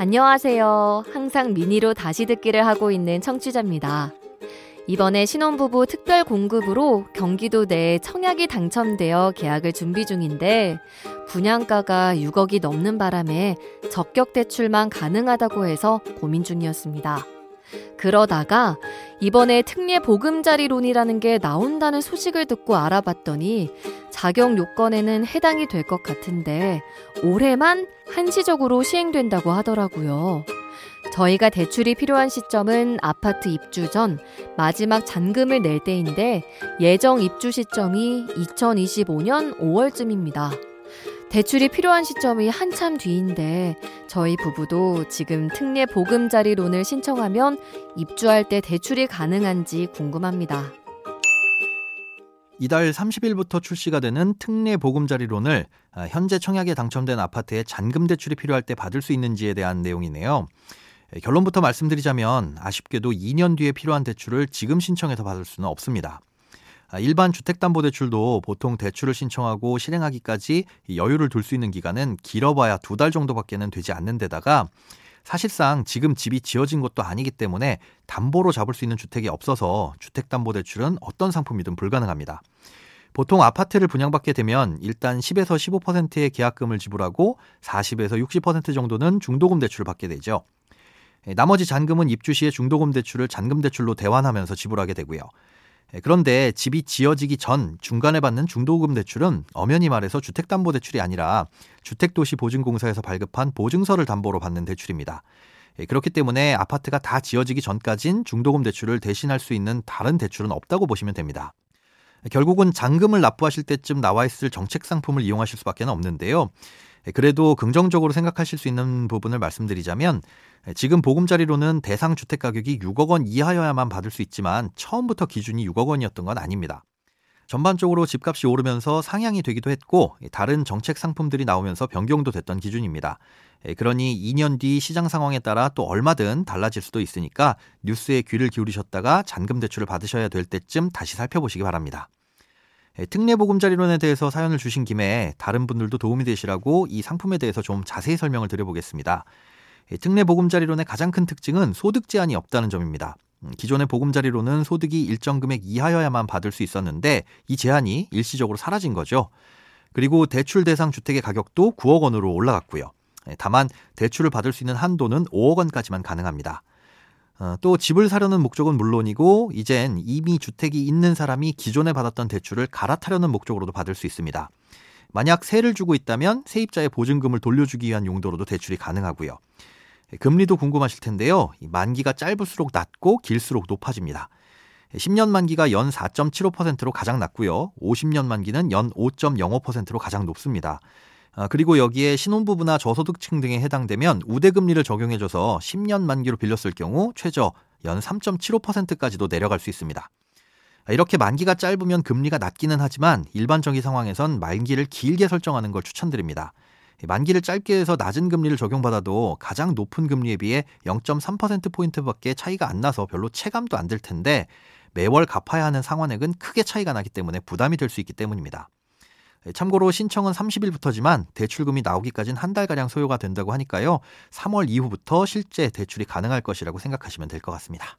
안녕하세요. 항상 미니로 다시 듣기를 하고 있는 청취자입니다. 이번에 신혼부부 특별 공급으로 경기도 내에 청약이 당첨되어 계약을 준비 중인데 분양가가 6억이 넘는 바람에 적격 대출만 가능하다고 해서 고민 중이었습니다. 그러다가 이번에 특례 보금자리론이라는 게 나온다는 소식을 듣고 알아봤더니 자격 요건에는 해당이 될 것 같은데 올해만 한시적으로 시행된다고 하더라고요. 저희가 대출이 필요한 시점은 아파트 입주 전 마지막 잔금을 낼 때인데 예정 입주 시점이 2025년 5월쯤입니다. 대출이 필요한 시점이 한참 뒤인데 저희 부부도 지금 특례 보금자리론을 신청하면 입주할 때 대출이 가능한지 궁금합니다. 이달 30일부터 출시가 되는 특례 보금자리론을 아, 현재 청약에 당첨된 아파트에 잔금 대출이 필요할 때 받을 수 있는지에 대한 내용이네요. 결론부터 말씀드리자면 아쉽게도 2년 뒤에 필요한 대출을 지금 신청해서 받을 수는 없습니다. 아, 일반 주택담보대출도 보통 대출을 신청하고 실행하기까지 여유를 둘 수 있는 기간은 길어봐야 두 달 정도밖에는 되지 않는 데다가 사실상 지금 집이 지어진 것도 아니기 때문에 담보로 잡을 수 있는 주택이 없어서 주택담보대출은 어떤 상품이든 불가능합니다. 보통 아파트를 분양받게 되면 일단 10에서 15%의 계약금을 지불하고 40에서 60% 정도는 중도금 대출을 받게 되죠. 나머지 잔금은 입주 시에 중도금 대출을 잔금 대출로 대환하면서 지불하게 되고요. 예, 그런데 집이 지어지기 전 중간에 받는 중도금 대출은 엄연히 말해서 주택담보대출이 아니라 주택도시보증공사에서 발급한 보증서를 담보로 받는 대출입니다. 예, 그렇기 때문에 아파트가 다 지어지기 전까진 중도금 대출을 대신할 수 있는 다른 대출은 없다고 보시면 됩니다. 결국은 잔금을 납부하실 때쯤 나와 있을 정책 상품을 이용하실 수밖에 없는데요. 예, 그래도 긍정적으로 생각하실 수 있는 부분을 말씀드리자면 예, 지금 보금자리로는 대상 주택 가격이 6억 원 이하여야만 받을 수 있지만 처음부터 기준이 6억 원이었던 건 아닙니다. 전반적으로 집값이 오르면서 상향이 되기도 했고 다른 정책 상품들이 나오면서 변경도 됐던 기준입니다. 예, 그러니 2년 뒤 시장 상황에 따라 또 얼마든 달라질 수도 있으니까 뉴스에 귀를 기울이셨다가 잔금 대출을 받으셔야 될 때쯤 다시 살펴보시기 바랍니다. 예, 특례 보금자리론에 대해서 사연을 주신 김에 다른 분들도 도움이 되시라고 이 상품에 대해서 좀 자세히 설명을 드려보겠습니다. 예, 특례 보금자리론의 가장 큰 특징은 소득 제한이 없다는 점입니다. 음, 기존의 보금자리론은 소득이 일정 금액 이하여야만 받을 수 있었는데 이 제한이 일시적으로 사라진 거죠. 그리고 대출 대상 주택의 가격도 9억 원으로 올라갔고요. 예, 다만 대출을 받을 수 있는 한도는 5억 원까지만 가능합니다. 어, 또 집을 사려는 목적은 물론이고 이젠 이미 주택이 있는 사람이 기존에 받았던 대출을 갈아타려는 목적으로도 받을 수 있습니다. 만약 세를 주고 있다면 세입자의 보증금을 돌려주기 위한 용도로도 대출이 가능하고요. 금리도 궁금하실 텐데요. 만기가 짧을수록 낮고 길수록 높아집니다. 10년 만기가 연 4.75%로 가장 낮고요. 50년 만기는 연 5.05%로 가장 높습니다. 아, 그리고 여기에 신혼부부나 저소득층 등에 해당되면 우대금리를 적용해줘서 10년 만기로 빌렸을 경우 최저 연 3.75%까지도 내려갈 수 있습니다. 아, 이렇게 만기가 짧으면 금리가 낮기는 하지만 일반적인 상황에선 만기를 길게 설정하는 걸 추천드립니다. 만기를 짧게 해서 낮은 금리를 적용받아도 가장 높은 금리에 비해 0.3%포인트밖에 차이가 안 나서 별로 체감도 안될 텐데 매월 갚아야 하는 상환액은 크게 차이가 나기 때문에 부담이 될 수 있기 때문입니다. 예, 참고로 신청은 30일부터지만 대출금이 나오기까지는 한 달가량 소요가 된다고 하니까요. 3월 이후부터 실제 대출이 가능할 것이라고 생각하시면 될 것 같습니다.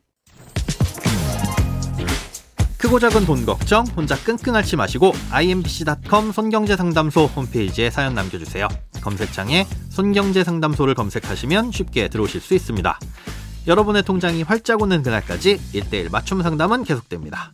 크고 작은 돈 걱정 혼자 끙끙 앓지 마시고 imbc.com 손경제상담소 홈페이지에 사연 남겨주세요. 검색창에 손경제상담소를 검색하시면 쉽게 들어오실 수 있습니다. 여러분의 통장이 활짝 오는 그날까지 1대1 맞춤 상담은 계속됩니다.